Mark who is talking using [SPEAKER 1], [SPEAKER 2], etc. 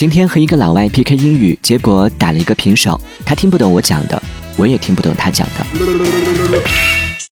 [SPEAKER 1] 今天和一个老外 PK 英语，结果打了一个平手。他听不懂我讲的，我也听不懂他讲的。